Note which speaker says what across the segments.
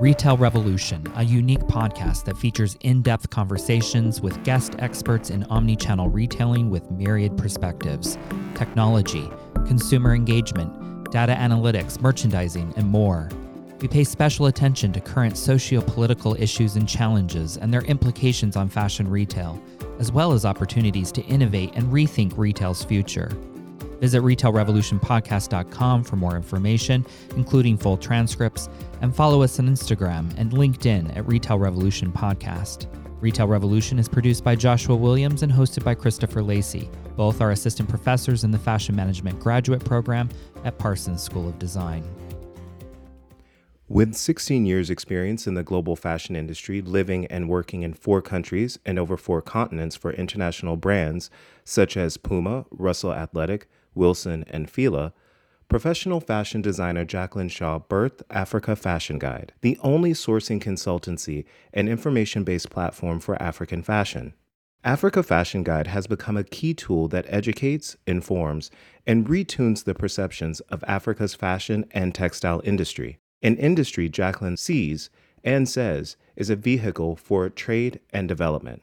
Speaker 1: Retail Revolution, a unique podcast that features in depth conversations with guest experts in omnichannel retailing with myriad perspectives, technology, consumer engagement, data analytics, merchandising, and more. We pay special attention to current socio political issues and challenges and their implications on fashion retail, as well as opportunities to innovate and rethink retail's future. Visit retailrevolutionpodcast.com for more information, including full transcripts, and follow us on Instagram and LinkedIn at Retail Revolution Podcast. Retail Revolution is produced by Joshua Williams and hosted by Christopher Lacey. Both are assistant professors in the Fashion Management Graduate Program at Parsons School of Design.
Speaker 2: With 16 years' experience in the global fashion industry, living and working in four countries and over four continents for international brands such as Puma, Russell Athletic, Wilson, and Fila, professional fashion designer Jacqueline Shaw birthed Africa Fashion Guide, the only sourcing consultancy and information based platform for African fashion. Africa Fashion Guide has become a key tool that educates, informs, and retunes the perceptions of Africa's fashion and textile industry, an industry Jacqueline sees and says is a vehicle for trade and development.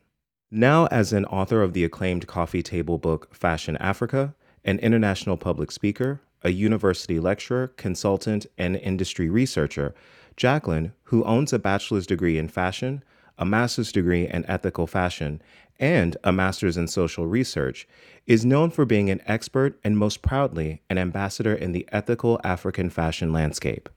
Speaker 2: Now, as an author of the acclaimed coffee table book Fashion Africa, an international public speaker, a university lecturer, consultant, and industry researcher, Jacqueline, who owns a bachelor's degree in fashion, a master's degree in ethical fashion, and a master's in social research, is known for being an expert and most proudly an ambassador in the ethical African fashion landscape.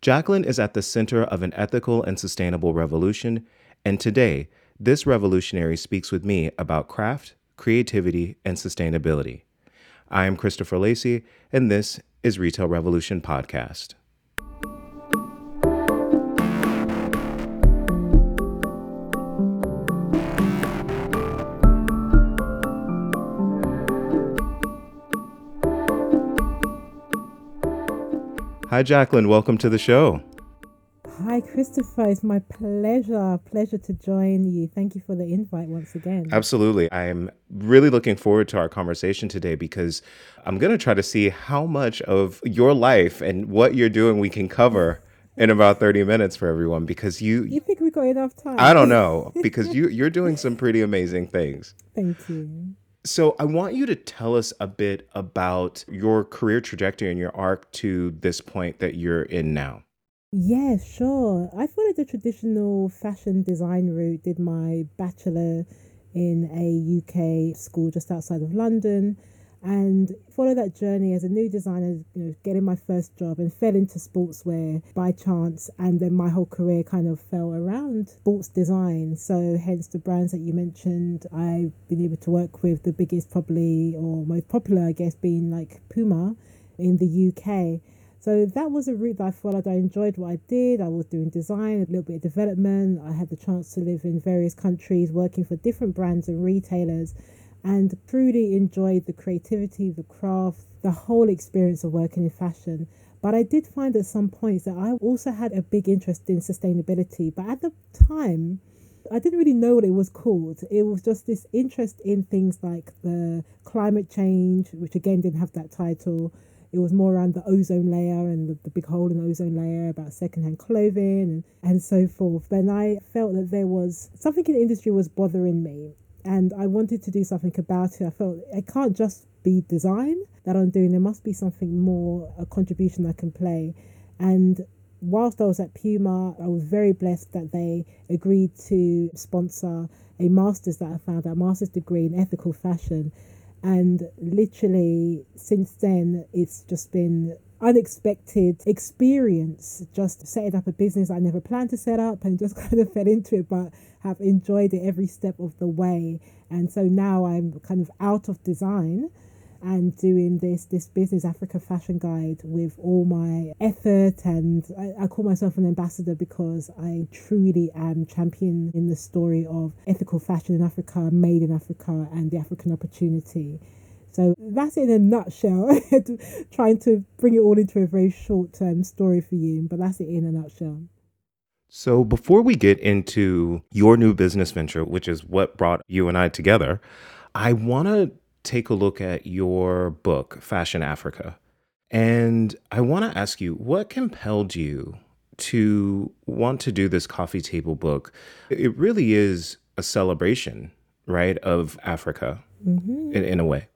Speaker 2: Jacqueline is at the center of an ethical and sustainable revolution, and today, this revolutionary speaks with me about craft, creativity, and sustainability. I am Christopher Lacey, and this is Retail Revolution Podcast. Hi, Jacqueline. Welcome to the show.
Speaker 3: Hi, Christopher. It's my pleasure, pleasure to join you. Thank you for the invite once again.
Speaker 2: Absolutely. I'm really looking forward to our conversation today because I'm going to try to see how much of your life and what you're doing we can cover in about 30 minutes for everyone because you
Speaker 3: You think we got enough time?
Speaker 2: I don't know because you you're doing some pretty amazing things.
Speaker 3: Thank you.
Speaker 2: So I want you to tell us a bit about your career trajectory and your arc to this point that you're in now.
Speaker 3: Yeah, sure. I followed the traditional fashion design route, did my bachelor in a UK school just outside of London and followed that journey as a new designer, you know, getting my first job and fell into sportswear by chance and then my whole career kind of fell around sports design. So hence the brands that you mentioned, I've been able to work with the biggest probably or most popular I guess being like Puma in the UK. So that was a route that I followed. I enjoyed what I did. I was doing design, a little bit of development. I had the chance to live in various countries, working for different brands and retailers, and truly enjoyed the creativity, the craft, the whole experience of working in fashion. But I did find at some points that I also had a big interest in sustainability. But at the time, I didn't really know what it was called. It was just this interest in things like the climate change, which again didn't have that title it was more around the ozone layer and the, the big hole in the ozone layer about secondhand clothing and, and so forth. But I felt that there was something in the industry was bothering me and I wanted to do something about it. I felt it can't just be design that I'm doing. There must be something more, a contribution I can play. And whilst I was at Puma, I was very blessed that they agreed to sponsor a master's that I found, a master's degree in ethical fashion and literally, since then, it's just been unexpected experience. Just setting up a business I never planned to set up and just kind of fell into it but have enjoyed it every step of the way. And so now I'm kind of out of design and doing this this business Africa fashion guide with all my effort and I, I, call myself an ambassador because I truly am champion in the story of ethical fashion in Africa, made in Africa and the African opportunity. So that's in a nutshell, trying to bring it all into a very short term story for you, but that's it in a nutshell.
Speaker 2: So, before we get into your new business venture, which is what brought you and I together, I want to take a look at your book, Fashion Africa. And I want to ask you, what compelled you to want to do this coffee table book, it really is a celebration, right, of Africa mm-hmm. in, in a way.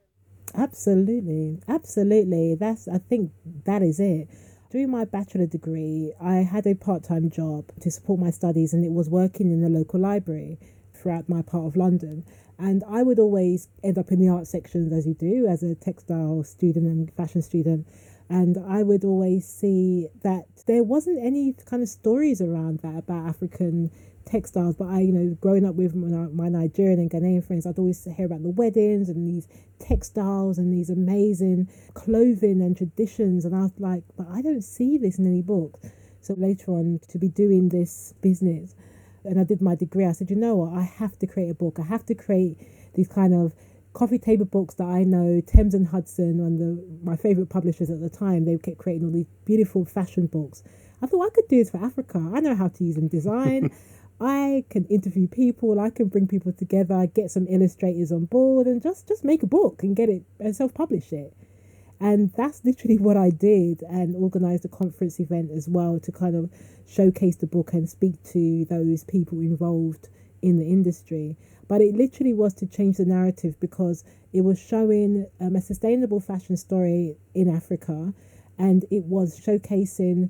Speaker 3: Absolutely. Absolutely. That's, I think that is it. During my bachelor degree, I had a part time job to support my studies, and it was working in the local library throughout my part of London. And I would always end up in the art sections, as you do, as a textile student and fashion student. And I would always see that there wasn't any kind of stories around that about African textiles. But I, you know, growing up with my Nigerian and Ghanaian friends, I'd always hear about the weddings and these textiles and these amazing clothing and traditions. And I was like, but I don't see this in any books. So later on, to be doing this business, and I did my degree, I said, you know what, I have to create a book. I have to create these kind of coffee table books that I know, Thames and Hudson, and the my favorite publishers at the time, they kept creating all these beautiful fashion books. I thought I could do this for Africa. I know how to use InDesign. I can interview people. I can bring people together. Get some illustrators on board, and just just make a book and get it and self publish it. And that's literally what I did, and organized a conference event as well to kind of showcase the book and speak to those people involved in the industry but it literally was to change the narrative because it was showing um, a sustainable fashion story in Africa and it was showcasing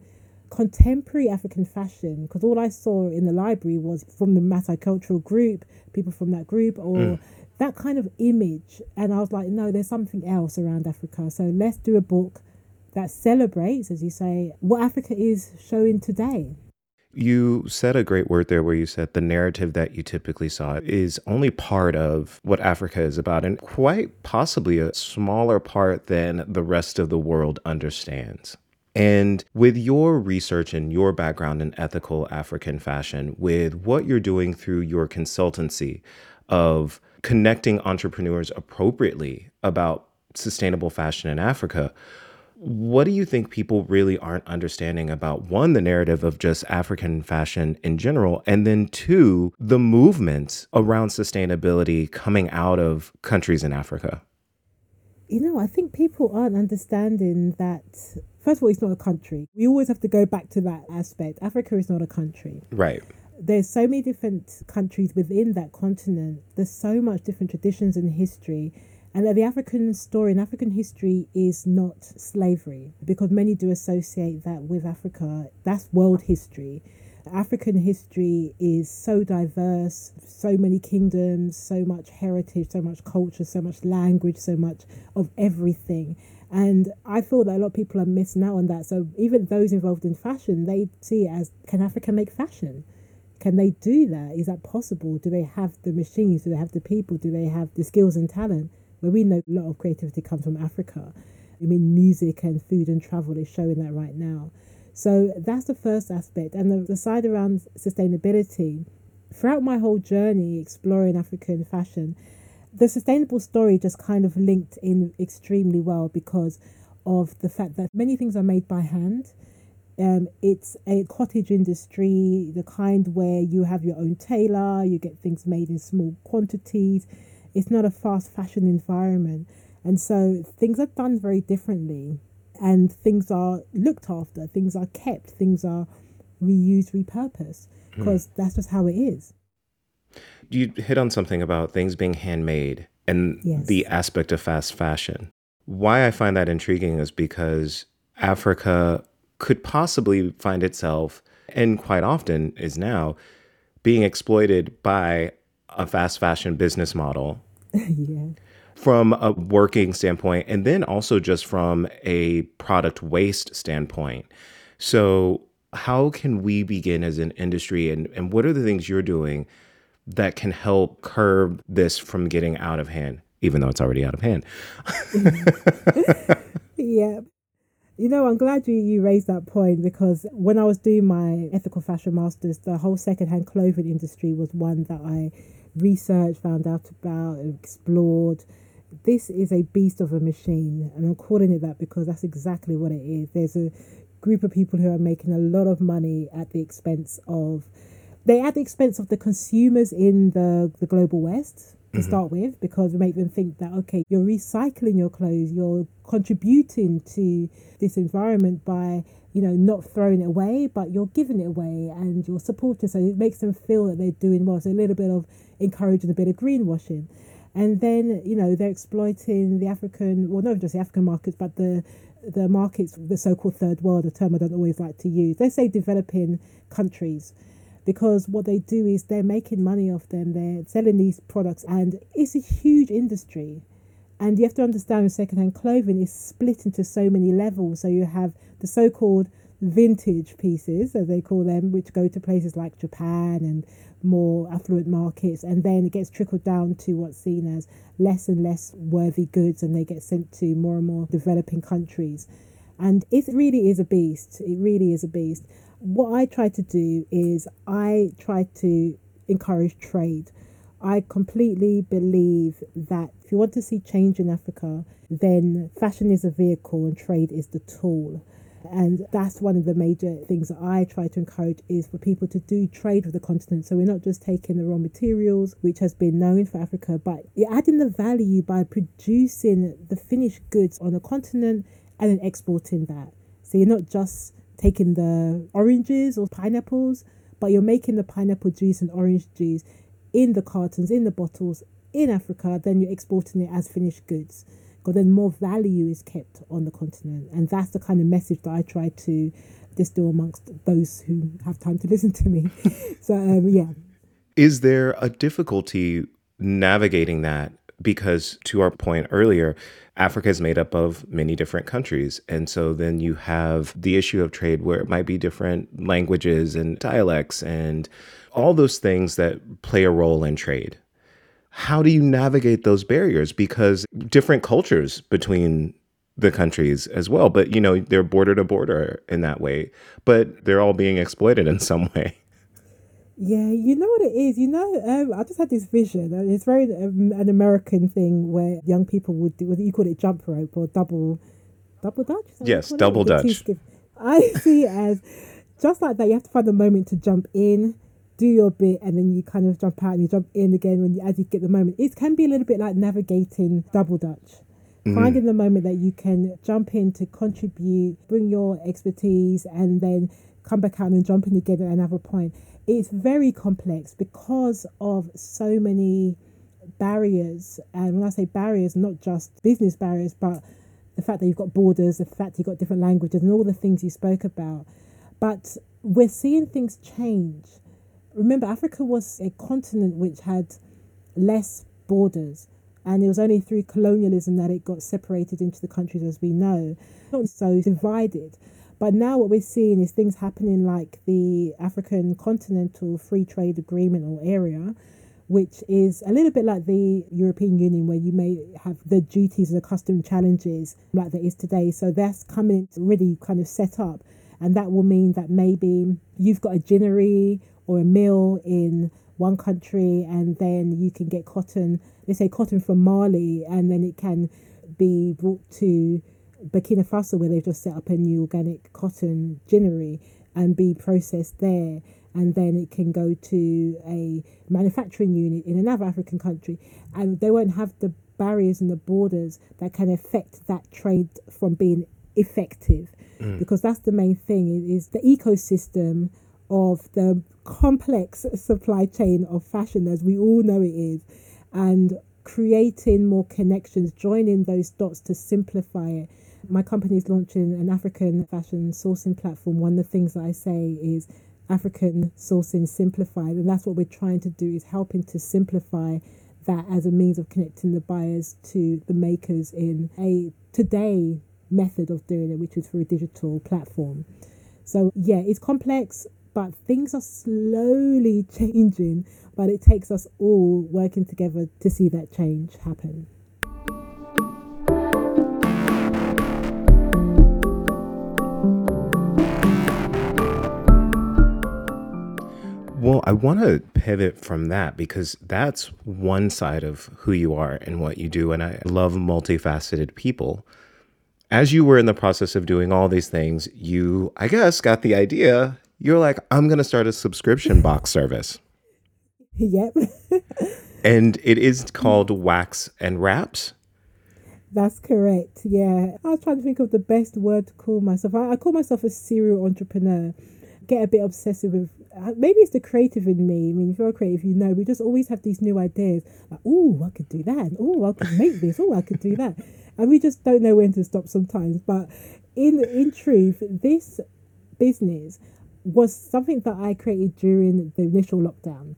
Speaker 3: contemporary African fashion because all I saw in the library was from the multicultural group, people from that group, or mm. That kind of image. And I was like, no, there's something else around Africa. So let's do a book that celebrates, as you say, what Africa is showing today.
Speaker 2: You said a great word there where you said the narrative that you typically saw is only part of what Africa is about, and quite possibly a smaller part than the rest of the world understands. And with your research and your background in ethical African fashion, with what you're doing through your consultancy of connecting entrepreneurs appropriately about sustainable fashion in Africa, what do you think people really aren't understanding about one, the narrative of just African fashion in general, and then two, the movements around sustainability coming out of countries in Africa?
Speaker 3: You know, I think people aren't understanding that. First of all, it's not a country. We always have to go back to that aspect. Africa is not a country.
Speaker 2: Right
Speaker 3: there's so many different countries within that continent. There's so much different traditions and history and that the African story and African history is not slavery, because many do associate that with Africa. That's world history. African history is so diverse, so many kingdoms, so much heritage, so much culture, so much language, so much of everything. And I feel that a lot of people are missing out on that. So even those involved in fashion, they see it as can Africa make fashion? Can they do that? Is that possible? Do they have the machines? Do they have the people? Do they have the skills and talent? where we know a lot of creativity comes from Africa. I mean, music and food and travel is showing that right now. So that's the first aspect. And the, the side around sustainability, throughout my whole journey exploring African fashion, the sustainable story just kind of linked in extremely well because of the fact that many things are made by hand. Um, it's a cottage industry, the kind where you have your own tailor, you get things made in small quantities it's not a fast fashion environment. And so things are done very differently and things are looked after, things are kept, things are reused, repurposed, because mm. that's just how it is.
Speaker 2: You hit on something about things being handmade and yes. the aspect of fast fashion. Why I find that intriguing is because Africa could possibly find itself, and quite often is now, being exploited by a fast fashion business model.
Speaker 3: yeah.
Speaker 2: From a working standpoint, and then also just from a product waste standpoint. So, how can we begin as an industry, and, and what are the things you're doing that can help curb this from getting out of hand, even though it's already out of hand?
Speaker 3: yeah. You know, I'm glad you, you raised that point because when I was doing my ethical fashion masters, the whole secondhand clothing industry was one that I researched, found out about, explored. This is a beast of a machine, and I'm calling it that because that's exactly what it is. There's a group of people who are making a lot of money at the expense of they at the expense of the consumers in the, the global west to mm-hmm. start with because we make them think that okay you're recycling your clothes you're contributing to this environment by you know not throwing it away but you're giving it away and you're supporting. So it makes them feel that they're doing well. So a little bit of encouraging a bit of greenwashing. And then you know they're exploiting the african well not just the african markets but the the markets the so-called third world a term i don't always like to use. They say developing countries because what they do is they're making money off them, they're selling these products, and it's a huge industry. And you have to understand secondhand clothing is split into so many levels. So you have the so called vintage pieces, as they call them, which go to places like Japan and more affluent markets. And then it gets trickled down to what's seen as less and less worthy goods, and they get sent to more and more developing countries. And it really is a beast. It really is a beast what I try to do is I try to encourage trade. I completely believe that if you want to see change in Africa, then fashion is a vehicle and trade is the tool. And that's one of the major things that I try to encourage is for people to do trade with the continent. So we're not just taking the raw materials, which has been known for Africa, but you're adding the value by producing the finished goods on the continent and then exporting that. So you're not just taking the oranges or pineapples, but you're making the pineapple juice and orange juice in the cartons, in the bottles in Africa, then you're exporting it as finished goods. Because then more value is kept on the continent. And that's the kind of message that I try to distill amongst those who have time to listen to me. so, um, yeah.
Speaker 2: Is there a difficulty navigating that? Because to our point earlier, Africa is made up of many different countries. And so then you have the issue of trade where it might be different languages and dialects and all those things that play a role in trade. How do you navigate those barriers? Because different cultures between the countries as well, but you know, they're border to border in that way, but they're all being exploited in some way.
Speaker 3: Yeah, you know what it is. You know, um, I just had this vision. and It's very um, an American thing where young people would do. You call it jump rope or double, double dutch.
Speaker 2: Yes, double dutch.
Speaker 3: I see it as just like that. You have to find the moment to jump in, do your bit, and then you kind of jump out and you jump in again when you as you get the moment. It can be a little bit like navigating double dutch. Mm-hmm. Finding the moment that you can jump in to contribute, bring your expertise, and then come back out and jump in again at another point it's very complex because of so many barriers. And when I say barriers, not just business barriers, but the fact that you've got borders, the fact you've got different languages, and all the things you spoke about. But we're seeing things change. Remember, Africa was a continent which had less borders, and it was only through colonialism that it got separated into the countries as we know. Not so divided. But now what we're seeing is things happening like the African Continental Free Trade Agreement or area, which is a little bit like the European Union, where you may have the duties and the custom challenges like there is today. So that's coming really kind of set up. And that will mean that maybe you've got a ginnery or a mill in one country, and then you can get cotton, let's say cotton from Mali, and then it can be brought to Burkina Faso, where they've just set up a new organic cotton ginnery and be processed there, and then it can go to a manufacturing unit in another African country, and they won't have the barriers and the borders that can affect that trade from being effective, mm. because that's the main thing is the ecosystem of the complex supply chain of fashion as we all know it is, and creating more connections, joining those dots to simplify it my company is launching an African fashion sourcing platform. One of the things that I say is African sourcing simplified, and that's what we're trying to do is helping to simplify that as a means of connecting the buyers to the makers in a today method of doing it, which is through a digital platform. So yeah, it's complex, but things are slowly changing. But it takes us all working together to see that change happen.
Speaker 2: I want to pivot from that because that's one side of who you are and what you do. And I love multifaceted people. As you were in the process of doing all these things, you, I guess, got the idea. You're like, I'm going to start a subscription box service.
Speaker 3: Yep.
Speaker 2: And it is called Wax and Wraps.
Speaker 3: That's correct. Yeah. I was trying to think of the best word to call myself. I, I call myself a serial entrepreneur. Get a bit obsessive with uh, maybe it's the creative in me. I mean, if you're a creative, you know, we just always have these new ideas. Like, oh, I could do that. Oh, I could make this. Oh, I could do that. And we just don't know when to stop sometimes. But in in truth, this business was something that I created during the initial lockdown.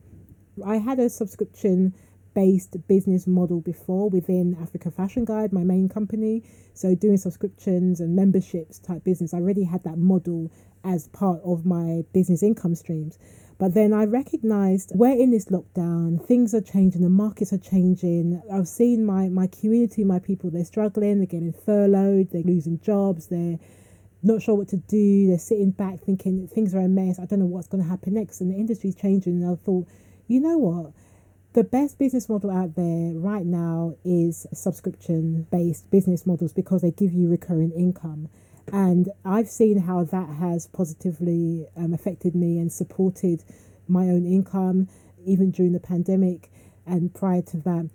Speaker 3: I had a subscription based business model before within Africa Fashion Guide, my main company. So doing subscriptions and memberships type business, I already had that model as part of my business income streams. But then I recognized we're in this lockdown, things are changing, the markets are changing. I've seen my, my community, my people, they're struggling, they're getting furloughed, they're losing jobs, they're not sure what to do, they're sitting back thinking things are a mess, I don't know what's going to happen next, and the industry's changing. And I thought, you know what? The best business model out there right now is subscription based business models because they give you recurring income. And I've seen how that has positively um, affected me and supported my own income, even during the pandemic and prior to that.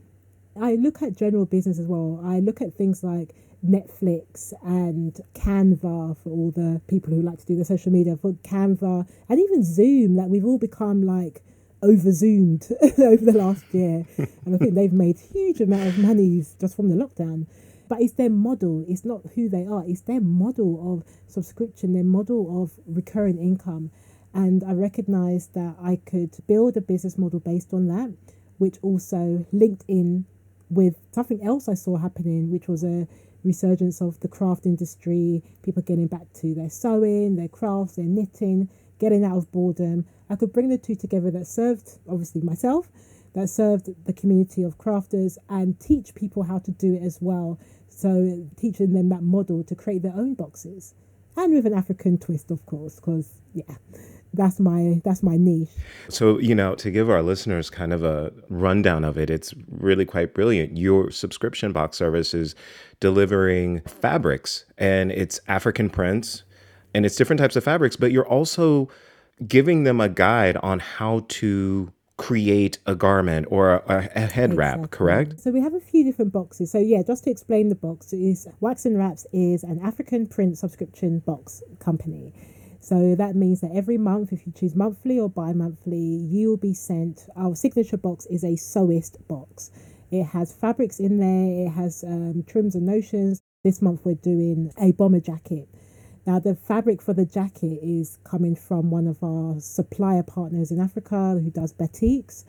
Speaker 3: I look at general business as well. I look at things like Netflix and Canva for all the people who like to do the social media, for Canva and even Zoom. Like we've all become like over zoomed over the last year, and I think they've made huge amount of money just from the lockdown. But it's their model. It's not who they are. It's their model of subscription. Their model of recurring income. And I recognized that I could build a business model based on that, which also linked in with something else I saw happening, which was a resurgence of the craft industry, people getting back to their sewing, their crafts, their knitting, getting out of boredom. I could bring the two together that served, obviously, myself, that served the community of crafters, and teach people how to do it as well. So, teaching them that model to create their own boxes. And with an African twist, of course, because, yeah that's my that's my niche.
Speaker 2: So you know to give our listeners kind of a rundown of it it's really quite brilliant. Your subscription box service is delivering fabrics and it's african prints and it's different types of fabrics, but you're also giving them a guide on how to create a garment or a, a head wrap, correct?
Speaker 3: So we have a few different boxes. So yeah, just to explain the box is Wax and Wraps is an African print subscription box company. So that means that every month, if you choose monthly or bi-monthly, you will be sent. Our signature box is a sewist box. It has fabrics in there. It has um, trims and notions. This month we're doing a bomber jacket. Now, the fabric for the jacket is coming from one of our supplier partners in Africa who does batiks.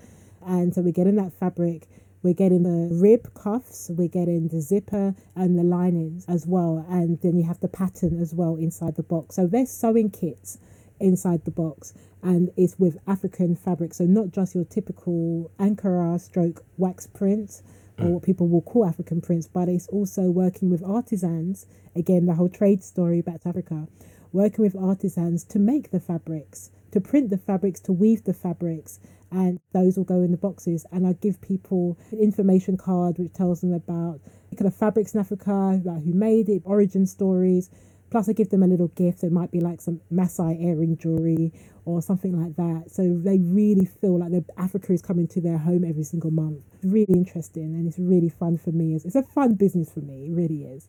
Speaker 3: And so we're getting that fabric. We're getting the rib cuffs, we're getting the zipper and the linings as well. And then you have the pattern as well inside the box. So there's sewing kits inside the box and it's with African fabric. So not just your typical Ankara stroke wax print or what people will call African prints, but it's also working with artisans. Again, the whole trade story back to Africa, working with artisans to make the fabrics, to print the fabrics, to weave the fabrics, and those will go in the boxes. And I give people an information card which tells them about kind of fabrics in Africa, like who made it, origin stories. Plus, I give them a little gift. It might be like some Masai earring jewelry or something like that. So they really feel like the Africa is coming to their home every single month. It's really interesting and it's really fun for me. It's, it's a fun business for me. It really is.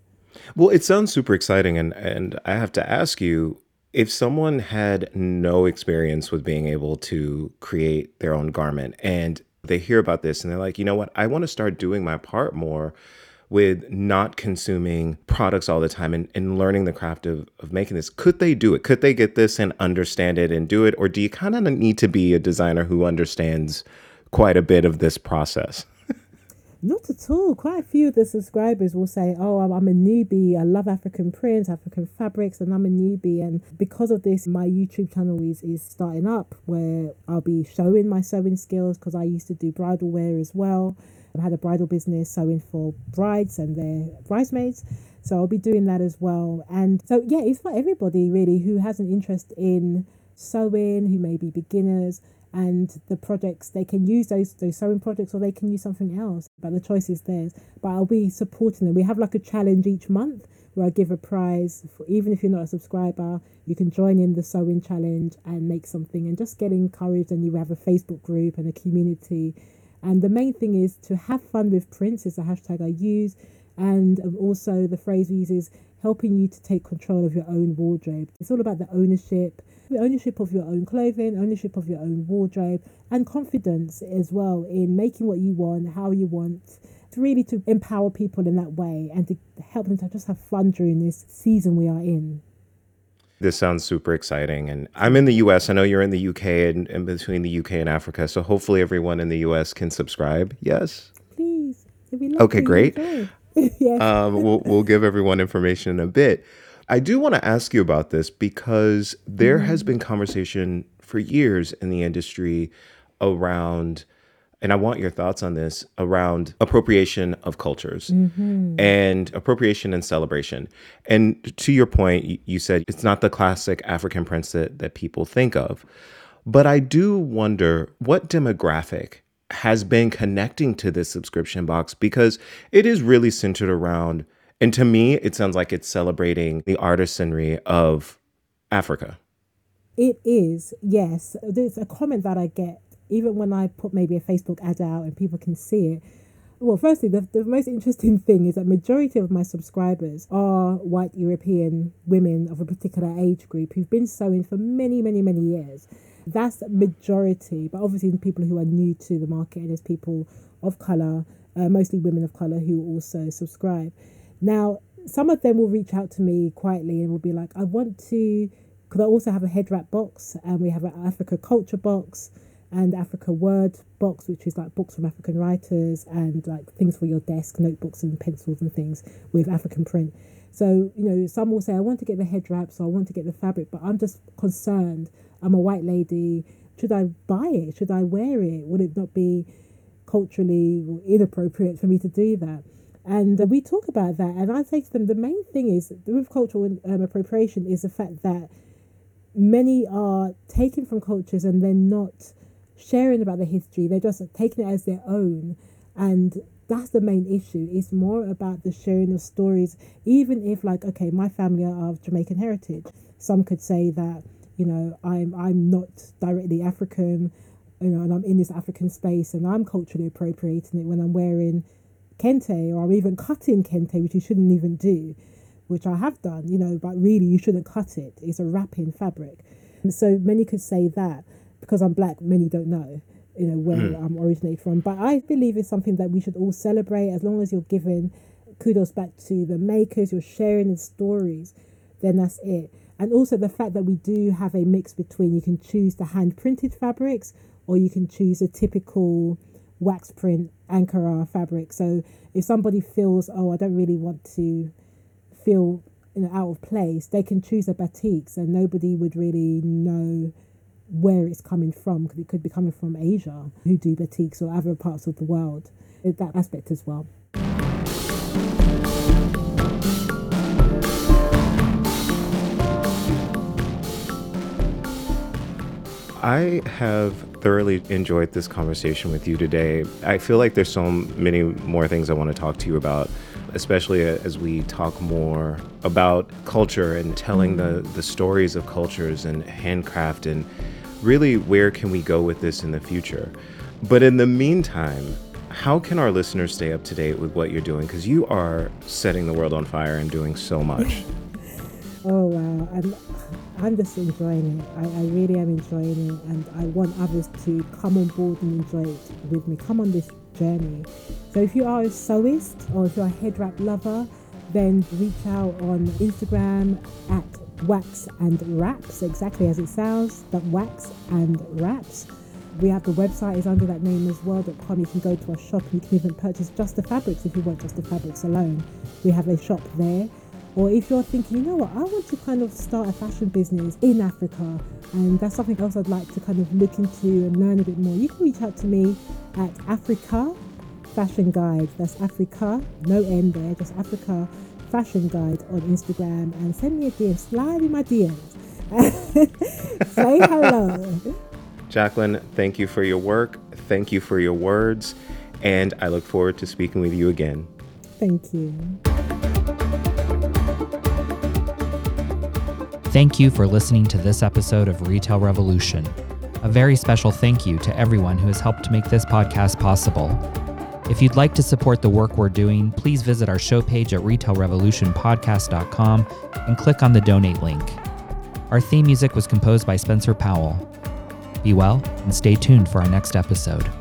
Speaker 2: Well, it sounds super exciting. And, and I have to ask you if someone had no experience with being able to create their own garment and they hear about this and they're like, you know what, I want to start doing my part more with not consuming products all the time and, and learning the craft of, of making this. Could they do it? Could they get this and understand it and do it? Or do you kind of need to be a designer who understands quite a bit of this process?
Speaker 3: Not at all. Quite a few of the subscribers will say, Oh, I'm a newbie. I love African prints, African fabrics, and I'm a newbie. And because of this, my YouTube channel is, is starting up where I'll be showing my sewing skills because I used to do bridal wear as well. I had a bridal business sewing for brides and their bridesmaids. So I'll be doing that as well. And so, yeah, it's for everybody really who has an interest in sewing, who may be beginners, and the projects they can use those those sewing projects or they can use something else. But the choice is theirs. But I'll be supporting them. We have like a challenge each month where I give a prize for even if you're not a subscriber, you can join in the sewing challenge and make something and just get encouraged and you have a Facebook group and a community And the main thing is to have fun with prints is the hashtag I use. And also the phrase we use is helping you to take control of your own wardrobe. It's all about the ownership, the ownership of your own clothing, ownership of your own wardrobe, and confidence as well in making what you want, how you want. It's really to empower people in that way and to help them to just have fun during this season we are in.
Speaker 2: This sounds super exciting. And I'm in the US. I know you're in the UK and, and between the UK and Africa. So hopefully everyone in the US can subscribe. Yes?
Speaker 3: Please.
Speaker 2: Okay, great. yes. um, we'll, we'll give everyone information in a bit. I do want to ask you about this because there mm-hmm. has been conversation for years in the industry around and I want your thoughts on this around appropriation of cultures mm-hmm. and appropriation and celebration. And to your point, you said it's not the classic African prints that, that people think of. But I do wonder what demographic has been connecting to this subscription box because it is really centered around, and to me, it sounds like it's celebrating the artisanry of Africa.
Speaker 3: It is, yes. There's a comment that I get even when I put maybe a Facebook ad out and people can see it. Well, firstly, the, the most interesting thing is that majority of my subscribers are white European women of a particular age group who've been sewing for many, many, many years. That's majority, but obviously people who are new to the market and there's people of color, uh, mostly women of color, who also subscribe. Now, some of them will reach out to me quietly and will be like, I want to, because I also have a head wrap box and we have an Africa culture box and Africa Word box, which is like books from African writers and like things for your desk, notebooks and pencils and things with African print. So, you know, some will say, I want to get the head wrap, so I want to get the fabric, but I'm just concerned. I'm a white lady. Should I buy it? Should I wear it? Would it not be culturally inappropriate for me to do that? And we talk about that, and I say to them, the main thing is with cultural um, appropriation is the fact that many are taken from cultures and they're not sharing about the history. They're just taking it as their own. And that's the main issue. It's more about the sharing of stories, even if like, okay, my family are of Jamaican heritage. Some could say that, you know, I'm I'm not directly African, you know, and I'm in this African space and I'm culturally appropriating it when I'm wearing kente or I'm even cutting kente, which you shouldn't even do, which I have done, you know, but really you shouldn't cut it. It's a wrapping fabric. And so many could say that because I'm black, many don't know, you know, where mm. I'm originated from. But I believe it's something that we should all celebrate as long as you're giving kudos back to the makers, you're sharing the stories, then that's it. And also the fact that we do have a mix between you can choose the hand printed fabrics or you can choose a typical wax print Ankara fabric. So if somebody feels, oh, I don't really want to feel you know, out of place, they can choose a batik, so nobody would really know where it's coming from because it could be coming from Asia who do batiks or other parts of the world. That aspect as well.
Speaker 2: I have thoroughly enjoyed this conversation with you today. I feel like there's so many more things I want to talk to you about, especially as we talk more about culture and telling the, the stories of cultures and handcraft and really where can we go with this in the future? But in the meantime, how can our listeners stay up to date with what you're doing? Because you are setting the world on fire and doing so much.
Speaker 3: oh wow, I'm I'm just enjoying it. I, I really am enjoying it, and I want others to come on board and enjoy it with me. Come on this journey. So if you are a sewist or if you're a head wrap lover, then reach out on Instagram at wax and wraps, exactly as it sounds, but wax and wraps. We have the website is under that name as well. .com. You can go to our shop and you can even purchase just the fabrics if you want just the fabrics alone. We have a shop there. Or if you're thinking, you know what, I want to kind of start a fashion business in Africa, and that's something else I'd like to kind of look into and learn a bit more, you can reach out to me at Africa Fashion Guide. That's Africa, no end there, just Africa fashion guide on Instagram and send me a DM. Slide in my DMs. Say hello.
Speaker 2: Jacqueline, thank you for your work. Thank you for your words. And I look forward to speaking with you again.
Speaker 3: Thank you.
Speaker 1: Thank you for listening to this episode of Retail Revolution. A very special thank you to everyone who has helped make this podcast possible. If you'd like to support the work we're doing, please visit our show page at retailrevolutionpodcast.com and click on the donate link. Our theme music was composed by Spencer Powell. Be well and stay tuned for our next episode.